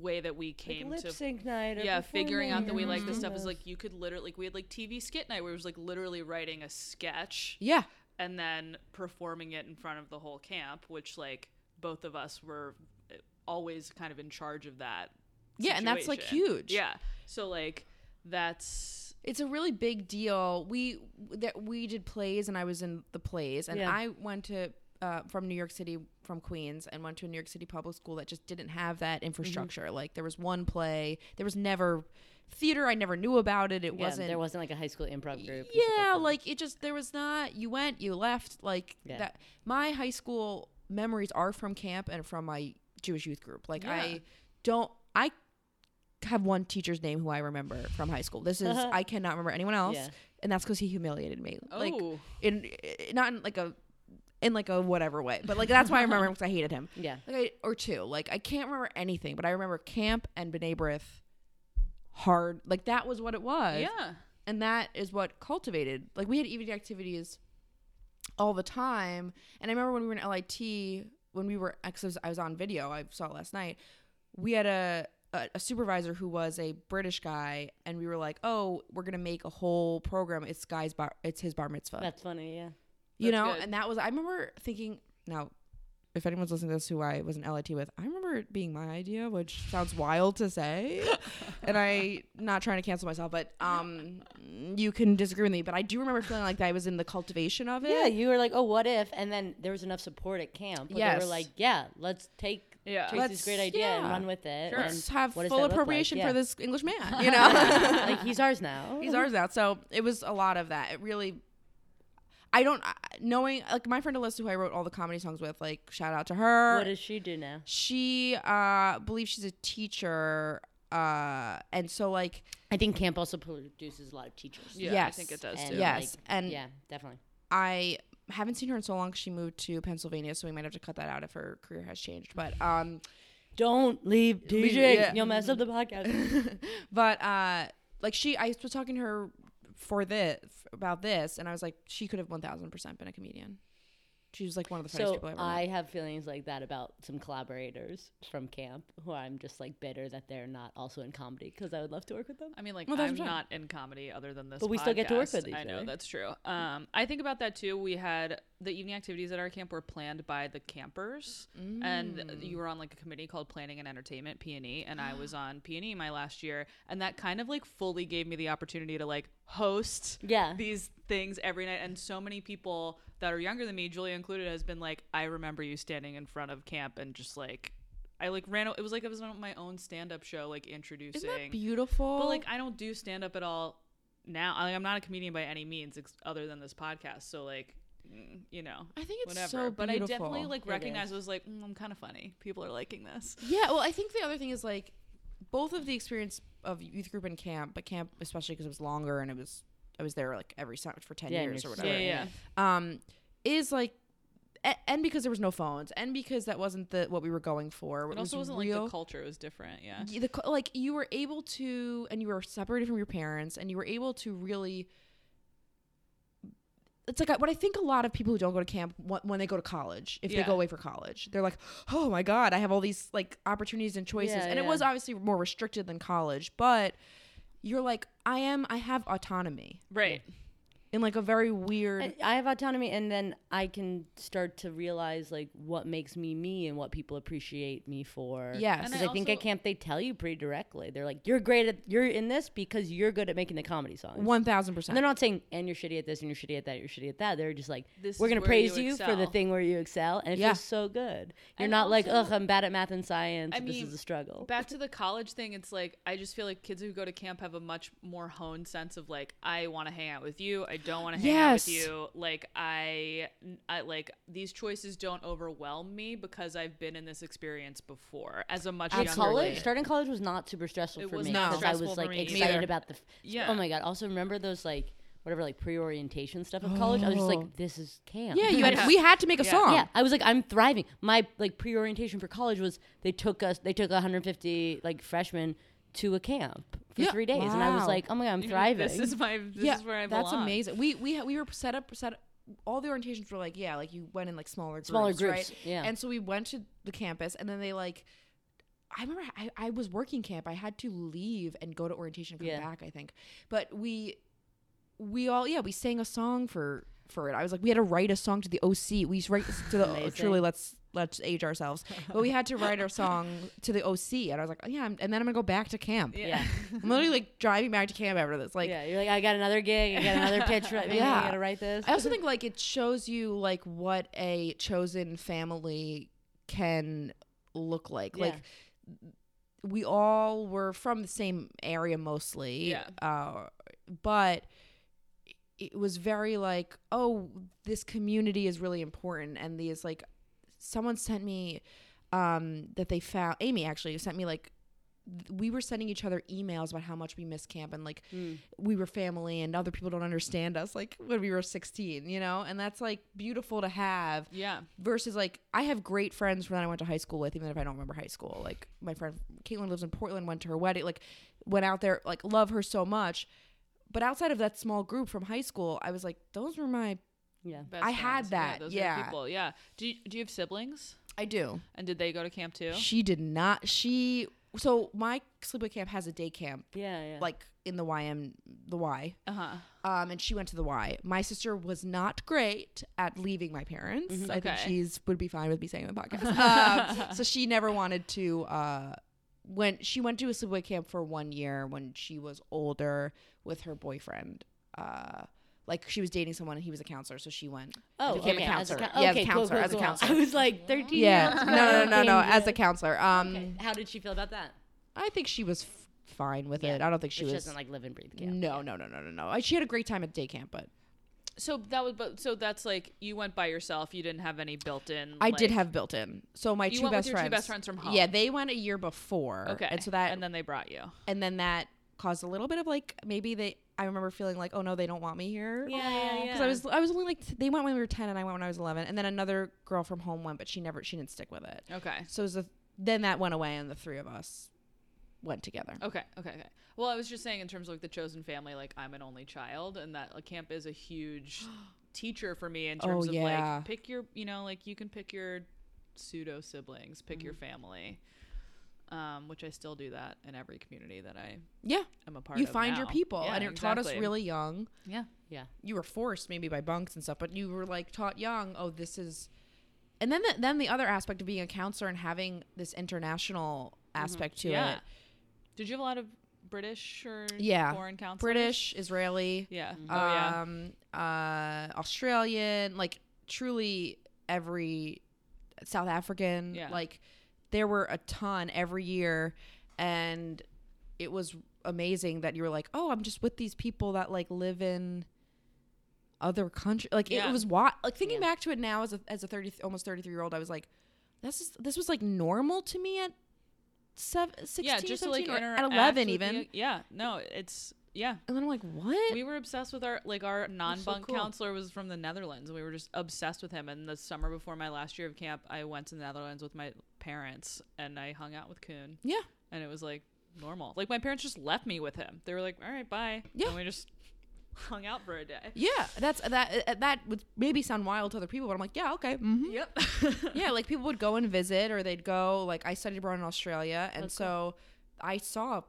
way that we came lip to sync night. yeah figuring out that we like this stuff is like you could literally like we had like TV skit night where it was like literally writing a sketch yeah, and then performing it in front of the whole camp, which like both of us were eh, always kind of in charge of that. Yeah, and that's, like, huge. Yeah. So like that's it's a really big deal. We that we did plays, and I was in the plays, and Yeah. I went to uh, from New York City, from Queens, and went to a New York City public school that just didn't have that infrastructure. Like there was one play, there was never theater. I never knew about it. It Yeah, wasn't. there wasn't like a high school improv group. yeah, like it just there was not. You went, you left. Like Yeah. that. My high school memories are from camp and from my Jewish youth group. Like Yeah. I don't. I have one teacher's name who I remember from high school. This is *laughs* I cannot remember anyone else, Yeah. and that's because he humiliated me. Like oh in, in not in like a in like a whatever way, but like that's why I remember *laughs* because I hated him. yeah. Like I, or two. Like I can't remember anything, but I remember camp and B'nai B'rith hard. Like that was what it was yeah. and that is what cultivated like we had evening activities all the time and i remember when we were in lit when we were because I was on video i saw it last night we had a a, a supervisor who was a British guy, and we were like, "Oh, we're gonna make a whole program. It's guy's bar. It's his bar mitzvah." That's funny. Yeah. You That's know, good. and that was I remember thinking now. If anyone's listening to this who I was an LIT with, I remember it being my idea, which sounds wild to say. *laughs* and I not trying to cancel myself, but um you can disagree with me, but I do remember feeling like that I was in the cultivation of it. Yeah, you were like, oh, what if? And then there was enough support at camp. Where They Yes. were like, yeah, let's take Yeah. Tracy's Let's- great idea and yeah. run with it. Sure. and Let's have full look like? appropriation Yeah. for this English man, you *laughs* know? like he's ours now. He's ours now. So it was a lot of that. It really, I don't knowing like my friend Alyssa, who I wrote all the comedy songs with. Like shout out to her. What does she do now? she uh believes she's a teacher. Uh, and so like I think camp also produces a lot of teachers. Yeah, I think it does And, too. Yes, like, and- yeah, definitely. I haven't seen her in so long. She moved to Pennsylvania, so we might have to cut that out if her career has changed. But um, Don't leave Leave- DJ. yeah. You'll mess up the podcast. *laughs* but uh, like she, I was talking to her for this about this, and I was like, she could have one thousand percent been a comedian. She was like one of the funniest so people I ever met. I have feelings like that about some collaborators from camp who I'm just like bitter that they're not also in comedy because I would love to work with them. I mean, like Well, I'm what I'm not in comedy other than this. But we still get to work with each I know other. that's true. Um, I think about that too. We had the evening activities at our camp were planned by the campers, and Mm. you were on like a committee called Planning and Entertainment (P and E), and I was *gasps* on P and E my last year, and that kind of like fully gave me the opportunity to like host Yeah. these things every night. And so many people that are younger than me, Julia included, has been like, I remember you standing in front of camp and just like. I like ran. It was like it was on my own stand-up show, like introducing. Isn't that beautiful? But like I don't do stand up at all now. Like, I'm not a comedian by any means, ex- other than this podcast. So like, you know, I think it's whatever. so but I definitely like recognize is. it was like mm, I'm kind of funny. People are liking this. Yeah, well, I think the other thing is like both of the experience of youth group and camp, but camp especially because it was longer and it was I was there like every summer for ten Yeah, years or whatever. Yeah, yeah. Um, is like, a- and because there was no phones, and because that wasn't the what we were going for. It It was also wasn't real. like the culture; was different. Yeah. the like you were able to and you were separated from your parents and you were able to really it's like what I think a lot of people who don't go to camp when they go to college, if they go away for college, they're like, "Oh my god, I have all these like opportunities and choices." Yeah, and it was obviously more restricted than college, but you're like, "I am I have autonomy." Right. In like a very weird I, I have autonomy, and then I can start to realize like what makes me me and what people appreciate me for. Yes. And because I, think at camp they tell you pretty directly. They're like, "You're great at you're in this because you're good at making the comedy songs." 1000%. and they're not saying, "And you're shitty at this, and you're shitty at that, you're shitty at that." They're just like, This "We're gonna praise you you, for the thing where you excel," and it Yeah. feels so good. You're And not like, also- "Ugh, I'm bad at math and science. I this mean, is a struggle." Back to the college thing, it's like I just feel like kids who go to camp have a much more honed sense of like I want to hang out with you, I don't want to hang out with Yes. you. Like I, I like these choices don't overwhelm me because I've been in this experience before as a much At younger college, kid. starting college was not super stressful It for was me not because I was like excited either. about the. F- Yeah. Oh my god! Also, remember those like whatever like pre-orientation stuff of college? I was just Oh. like, this is camp. yeah, you had Yeah. we had to make a Yeah. song. Yeah, I was like, I'm thriving. My like pre-orientation for college was they took us, they took 150 like freshmen to a camp for Yeah. three days, and I was like, oh my god, I'm thriving. This is my. This yeah, is where I that's belong. amazing. We we we were set up set. All the orientations were like yeah, like you went in like smaller groups, Smaller groups, right? yeah. And so we went to the campus, and then they like. I remember I, I was working camp. I had to leave and go to orientation and come Yeah. back. I think, but we we all yeah we sang a song for for it. I was like we had to write a song to the OC. We write to the *sighs* Amazing. truly let's let's age ourselves, but we *laughs* had to write our song to the OC, and I was like oh, yeah, I'm- and then I'm gonna go back to camp. yeah, *laughs* I'm literally like driving back to camp after this. Like yeah. You're like, I got another gig, I got another pitch. Right, yeah, Yeah. I gotta write this. I also think like it shows you like what a chosen family can look like. Yeah. Like we all were from the same area mostly. Yeah. Uh, but it was very like, oh, this community is really important and these like someone sent me um that they found Amy actually sent me like th- we were sending each other emails about how much we miss camp and like Mm. we were family and other people don't understand us like when we were 16 you know and that's like beautiful to have Yeah. versus like i have great friends from that i went to high school with even if i don't remember high school like my friend caitlin lives in portland went to her wedding like went out there like love her so much but outside of that small group from high school i was like those were my yeah. Best I had friends. that, those yeah. Are people. Yeah. Do you, Do you have siblings? i do And did they go to camp too? she did not she so my sleepaway camp has a day camp, Yeah, yeah. like in the YM, the Y. Uh huh. Um, and she went to the Y. My sister was not great at leaving my parents. I think Okay. she's would be fine with me saying the podcast. *laughs* um, so she never wanted to. Uh, when she went to a sleepaway camp for one year when she was older with her boyfriend. Uh, like she was dating someone and he was a counselor, so she went. oh, became okay. a as counselor. coun- Yeah, okay, cool, counselor, cool, as a counselor. I was like 13 Yeah, years *laughs* no, no, no, no, as a counselor. Um, Okay. How did she feel about that? I think she was f- fine with Yeah. it. I don't think she She, was. doesn't like live and breathe camp. no, no, no, no, no, no. I- She had a great time at day camp, but So that was, but so that's like you went by yourself. You didn't have any built-in. I did have built in. So my You two went with best your two friends. best friends from home. Yeah, they went a year before. Okay, and so that and then they brought you. and then that caused a little bit of like maybe they. I remember feeling like, oh no, they don't want me here. Yeah, yeah, yeah. Because I was I was only like t- they went when we were ten and I went when I was eleven, and then another girl from home went, but she never she didn't stick with it. Okay. So it was a, then that went away, and the three of us went together. Okay. Okay. Okay. Well, I was just saying in terms of like the chosen family, like I'm an only child, and that like camp is a huge *gasps* teacher for me in Oh, terms of yeah. like pick your, you know, like you can pick your pseudo siblings, pick your Mm-hmm. family. Um, which I still do that in every community that I Yeah, am a part of. you of. find your people, Yeah, and it taught us really young. Yeah. Yeah. you were forced maybe by bunks and stuff, but you were like taught young. Oh, this is, and then the, then the other aspect of being a counselor and having this international aspect to Mm-hmm. yeah. it. Did you have a lot of British or Yeah, foreign counselors? British, Israeli, Yeah. Oh yeah. um, uh, Australian, like truly every South African. Yeah. Like there were a ton every year, and it was amazing that you were like, oh, I'm just with these people that like live in other country. Like Yeah. it was what like thinking Yeah. back to it now as a as a thirty almost thirty three year old, I was like, this is this was like normal to me at seven, 16, yeah, just to like or at eleven even. the- yeah. No, it's yeah. And then I'm like, what? We were obsessed with our like our non-bunk cool. counselor was from the Netherlands, and we were just obsessed with him. And the summer before my last year of camp, I went to the Netherlands with my parents, and I hung out with Koen, yeah. and it was like normal. Like my parents just left me with him. They were like, "All right, bye," Yeah. and we just hung out for a day. Yeah, that's that. uh, That would maybe sound wild to other people, but I'm like, yeah, okay. hmm Yep. *laughs* Yeah, like people would go and visit, or they'd go. Like I studied abroad in Australia, and so I saw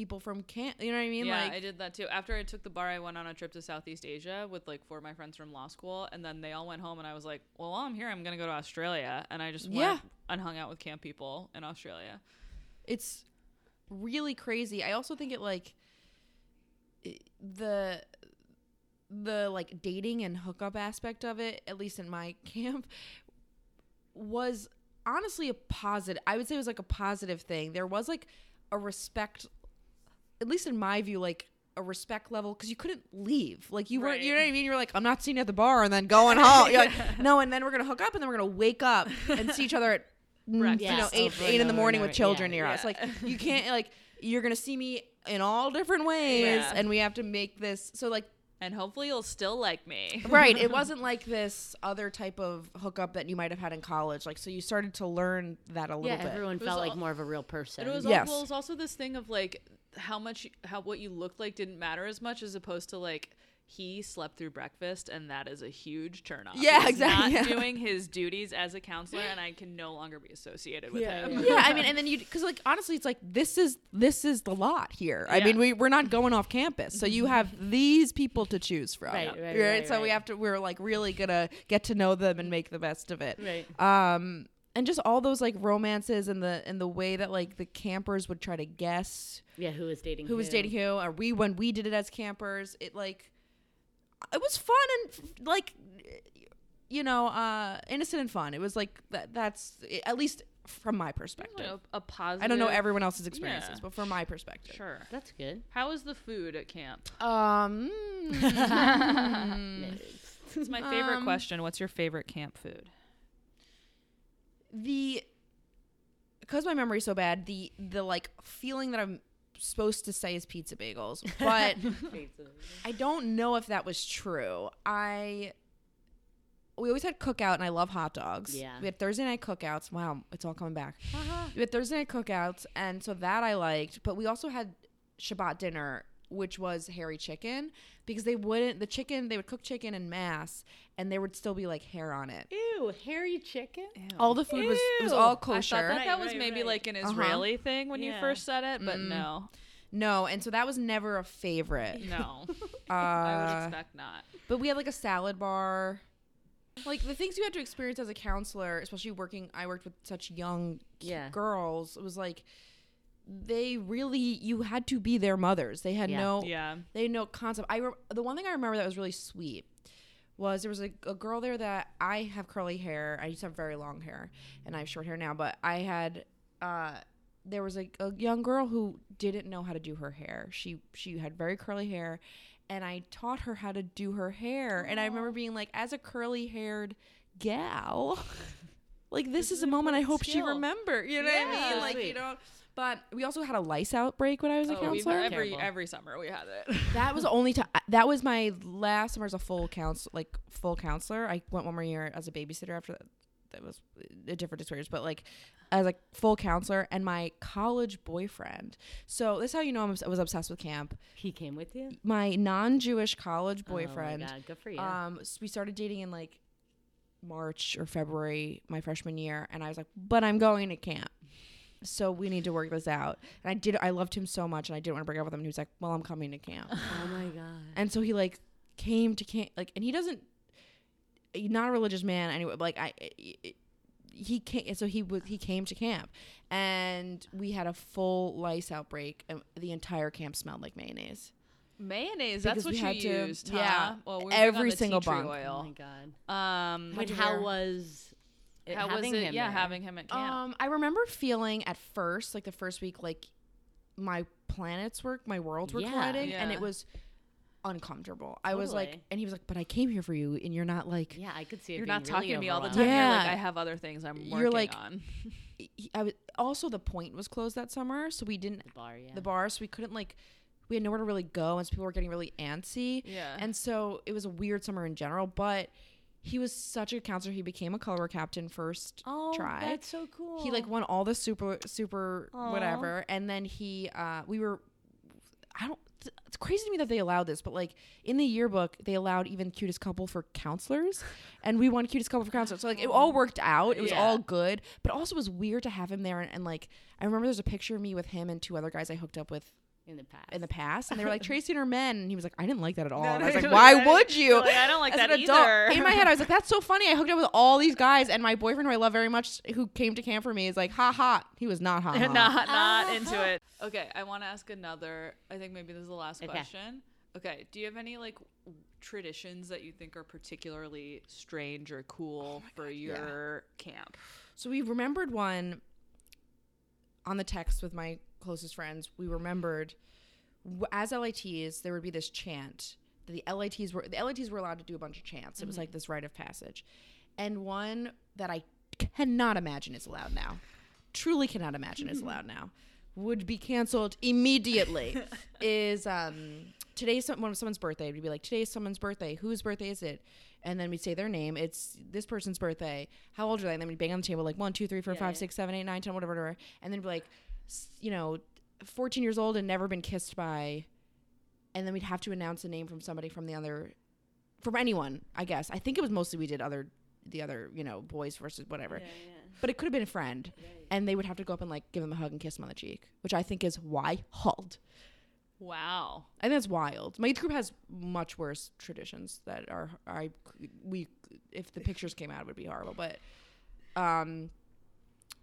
people from camp. You know what I mean? yeah, like, I did that too. After I took the bar, I went on a trip to Southeast Asia with like four of my friends from law school, and then they all went home, and I was like, "Well, while I'm here, I'm gonna go to Australia," and I just went Yeah. and hung out with camp people in Australia. it's really crazy. I also think it like the the like dating and hookup aspect of it, at least in my *laughs* camp, was honestly a positive. I would say it was like a positive thing. There was like a respect, at least in my view, like a respect level because you couldn't leave. Like you weren't, you know what I mean? You're like, I'm not seeing you at the bar and then going *laughs* home. You're like, no, and then we're gonna hook up and then we're gonna wake up and see each other at *laughs* mm, you know Yes, eight over and eight in the morning with children Yeah, near us. Like *laughs* you can't like you're gonna see me in all different ways, Yeah. and we have to make this so like And hopefully, you'll still like me. right. It wasn't like this other type of hookup that you might have had in college. Like so, you started to learn that a little Yeah, bit. everyone was felt like al- more of a real person. It was, Yes. al- well, it was also this thing of like how much how what you looked like didn't matter as much as opposed to like he slept through breakfast and that is a huge turn off. Yeah, He's exactly, Not yeah. doing his duties as a counselor and I can no longer be associated with Yeah, him. yeah. yeah, I mean, *laughs* and then you because like honestly, it's like this is this is the lot here. I mean, we we're not going off campus, so you have these people to choose from. Right, right, right, So we have to. We're like really gonna get to know them and make the best of it. Right. Um, and just all those like romances and the and the way that like the campers would try to guess yeah, who was dating who was dating who, or we when we did it as campers, it like it was fun and like you know uh innocent and fun. It was like that. That's at least from my perspective. A, a positive. I don't know everyone else's experiences, Yeah. but from my perspective. Sure. That's good. How is the food at camp? Um, *laughs* This is my favorite Um, question. What's your favorite camp food? The because my memory's so bad, the the like feeling that I'm supposed to say is pizza bagels, *laughs* but I don't know if that was true. I we always had cookout, and I love hot dogs. Yeah. we had Thursday night cookouts. Wow, it's all coming back. *laughs* We had Thursday night cookouts, and so that I liked. But we also had Shabbat dinner which was hairy chicken because they wouldn't the chicken they would cook chicken in mass and there would still be like hair on it. Ew, hairy chicken. All the food was it was all kosher. I thought that, Right, that was right, maybe right. like an Uh-huh. Israeli thing when you first said it, but Mm. no, no, and so that was never a favorite. no, Uh, *laughs* *laughs* I would expect not. But we had like a salad bar. Like the things you had to experience as a counselor, especially working, I worked with such young Yeah. girls. It was like they really, you had to be their mothers. They had Yeah. no, Yeah, they had no concept. I re- the one thing I remember that was really sweet was there was a, a girl there that I have curly hair. I used to have very long hair, and I have short hair now. But I had, uh, there was a, a young girl who didn't know how to do her hair. She she had very curly hair, and I taught her how to do her hair. And I remember being like, as a curly haired gal, *laughs* like this, is a moment I hope she skill. remember. You know what I mean? Like you Sweet. Know. But we also had a lice outbreak when I was a Oh, we've- counselor. every Terrible. every summer we had it. *laughs* That was the only time. That was my last summer as a full counsel, like full counselor. I went one more year as a babysitter after that. That was a different experience, but like as a full counselor and my college boyfriend. So this is how you know I'm, obs- I was obsessed with camp. He came with you. My non-Jewish college boyfriend. Oh my god, good for you. Um, s- we started dating in like March or February my freshman year, and I was like, "But I'm going to camp." So we need to work this out. And I did. I loved him so much, and I didn't want to break up with him. And he was like, "Well, I'm coming to camp." *laughs* oh my god. and so he like came to camp like and he doesn't he's not a religious man anyway like i he came so he was he came to camp and we had a full lice outbreak and the entire camp smelled like mayonnaise Mayonnaise. Because That's what we you had to- used. Huh? yeah, Well, we're big every the single tea tree bunk. Oh my god. Um, But how was it how was having it? him Yeah, there? having him at camp. um i remember feeling at first like the first week like my planets were my worlds were Yeah. colliding and Yeah. it was uncomfortable i was like Totally. and he was like but i came here for you and you're not like Yeah, I could see it. You're being not talking really to me all the time. overwhelming. You're like, Yeah. I have other things I'm working You're like- on. *laughs* he- I was also the point was closed that summer so we didn't The bar, yeah. the bar, so we couldn't like we had nowhere to really go, and so people were getting really antsy. Yeah. And so it was a weird summer in general, but he was such a counselor. He became a color captain first oh, try. that's so cool. He like won all the super super Aw. whatever, and then he uh we were I don't. It's crazy to me that they allowed this, but like in the yearbook, they allowed even cutest couple for counselors, *laughs* and we won cutest couple for counselors. So like it all worked out. It was Yeah. all good, but also it was weird to have him there. And, and like I remember there's a picture of me with him and two other guys I hooked up with in the past. in the past, and they were like *laughs* Tracy and her men, and he was like, I didn't like that at all. and I was like, Why like, would you? Like, I don't like As that an adult, either. in my head, I was like, "That's so funny." I hooked up with all these guys, and my boyfriend, who I love very much, who came to camp for me, is like, "Ha ha." He was not ha *laughs* ha. not not uh-huh. into it. Okay, I want to ask another. I think maybe this is the last Okay. question. Okay, do you have any like traditions that you think are particularly strange or cool oh for your camp? So we remembered one on the text with my closest friends. We remembered as LITs, there would be this chant. that The LITs were the LITs were allowed to do a bunch of chants. It was like this rite of passage, and one that I cannot imagine is allowed now. Truly cannot imagine is allowed *laughs* now. Would be canceled immediately. *laughs* is um today's some, when someone's birthday? We'd be like, today's someone's birthday. Whose birthday is it? And then we'd say their name. It's this person's birthday. How old are they? And then we'd bang on the table like one, two, three, four, five, six, seven, eight, nine, ten, whatever, whatever. And then be like, you know, 14 years old and never been kissed by. And then we'd have to announce a name from somebody from the other, from anyone, I guess. I think it was mostly we did other, the other, you know, boys versus whatever. But it could have been a friend. And they would have to go up and like give them a hug and kiss them on the cheek, which I think is wild. Wow. I think that's wild. My youth group has much worse traditions that are I we if the pictures came out it would be horrible, but um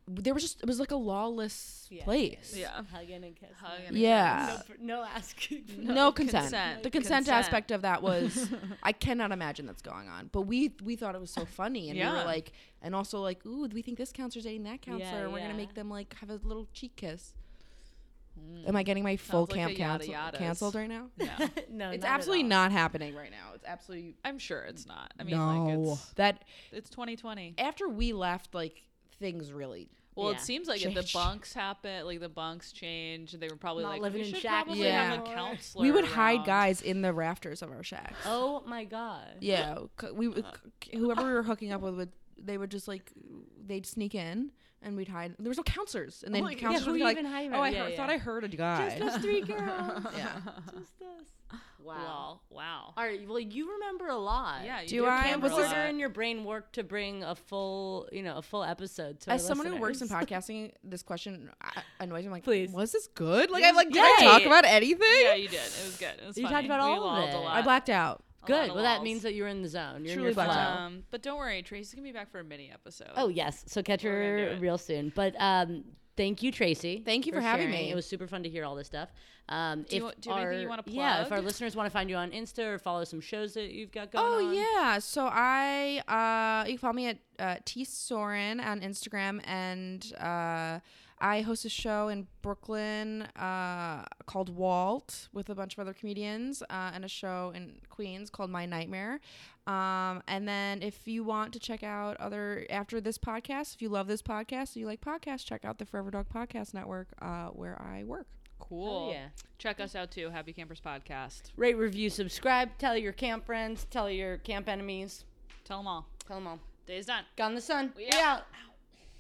there was just it was like a lawless place. Yeah. Hugging and kissing. Hug and Yeah. No, no asking. *laughs* No, consent. consent. The consent, Consent. aspect of that was *laughs* I cannot imagine that's going on. But we we thought it was so funny and we were like and also like, ooh, we think this counselor's dating that counselor and we're gonna make them like have a little cheek kiss. Hmm. Am I getting my full Sounds like camp a cancel- canceled right now? No, *laughs* no, It's not at absolutely all. not happening right now. It's absolutely I'm sure it's not. I mean, no. like it's that it's 2020. after we left, like things really. Well, Yeah. it seems like if the *laughs* bunks happen, like the bunks change, they were probably Not like, living we in should shacks probably have a counselor. We would hide guys in the rafters of our shacks. Oh my god. Yeah, we whoever we were hooking up with would they would just like they'd sneak in and we'd hide. There was no counselors, and then Oh, counselors who would be like, even hiding "Oh, I? Yeah, heard, yeah. thought I heard a guy." Just us three *laughs* girls. yeah. Just us. Wow. Wow. Wow. All right. Well, you remember a lot. Yeah. You Do do I? Camp remember Was a recorder lot. in your brain worked to bring a full, you know, a full episode to As our someone who works in *laughs* podcasting, this question annoys me. I'm like, Please. was this good? Like, I was like, did I talk about anything? Yeah, you did. It was good. It was You talked about We all of lolled a it. lot. I blacked out. A lot Good. Well, that means that you're in the zone. You're Truly in your blacked flow. out. Um, but don't worry, Tracy's gonna be back for a mini episode. Oh yes. So catch We're her real soon. But um, thank you, Tracy. Thank you for having sharing. me. It was super fun to hear all this stuff. Um, Do if wa- do you have anything you wanna plug? Yeah, if our listeners want to find you on Insta or follow some shows that you've got going Oh on. yeah, so I uh, you can follow me at uh, T Soren on Instagram, and uh, I host a show in Brooklyn uh, called Walt with a bunch of other comedians, uh, and a show in Queens called My Nightmare. Um, and then if you want to check out other after this podcast, if you love this podcast, and you like podcasts, check out the Forever Dog Podcast Network, uh, where I work. cool. yeah. Check us out too. Happy Campers Podcast. Rate, review, subscribe. Tell your camp friends. Tell your camp enemies. Tell them all. Tell them all. Day's done. Gone the sun. We We out. out.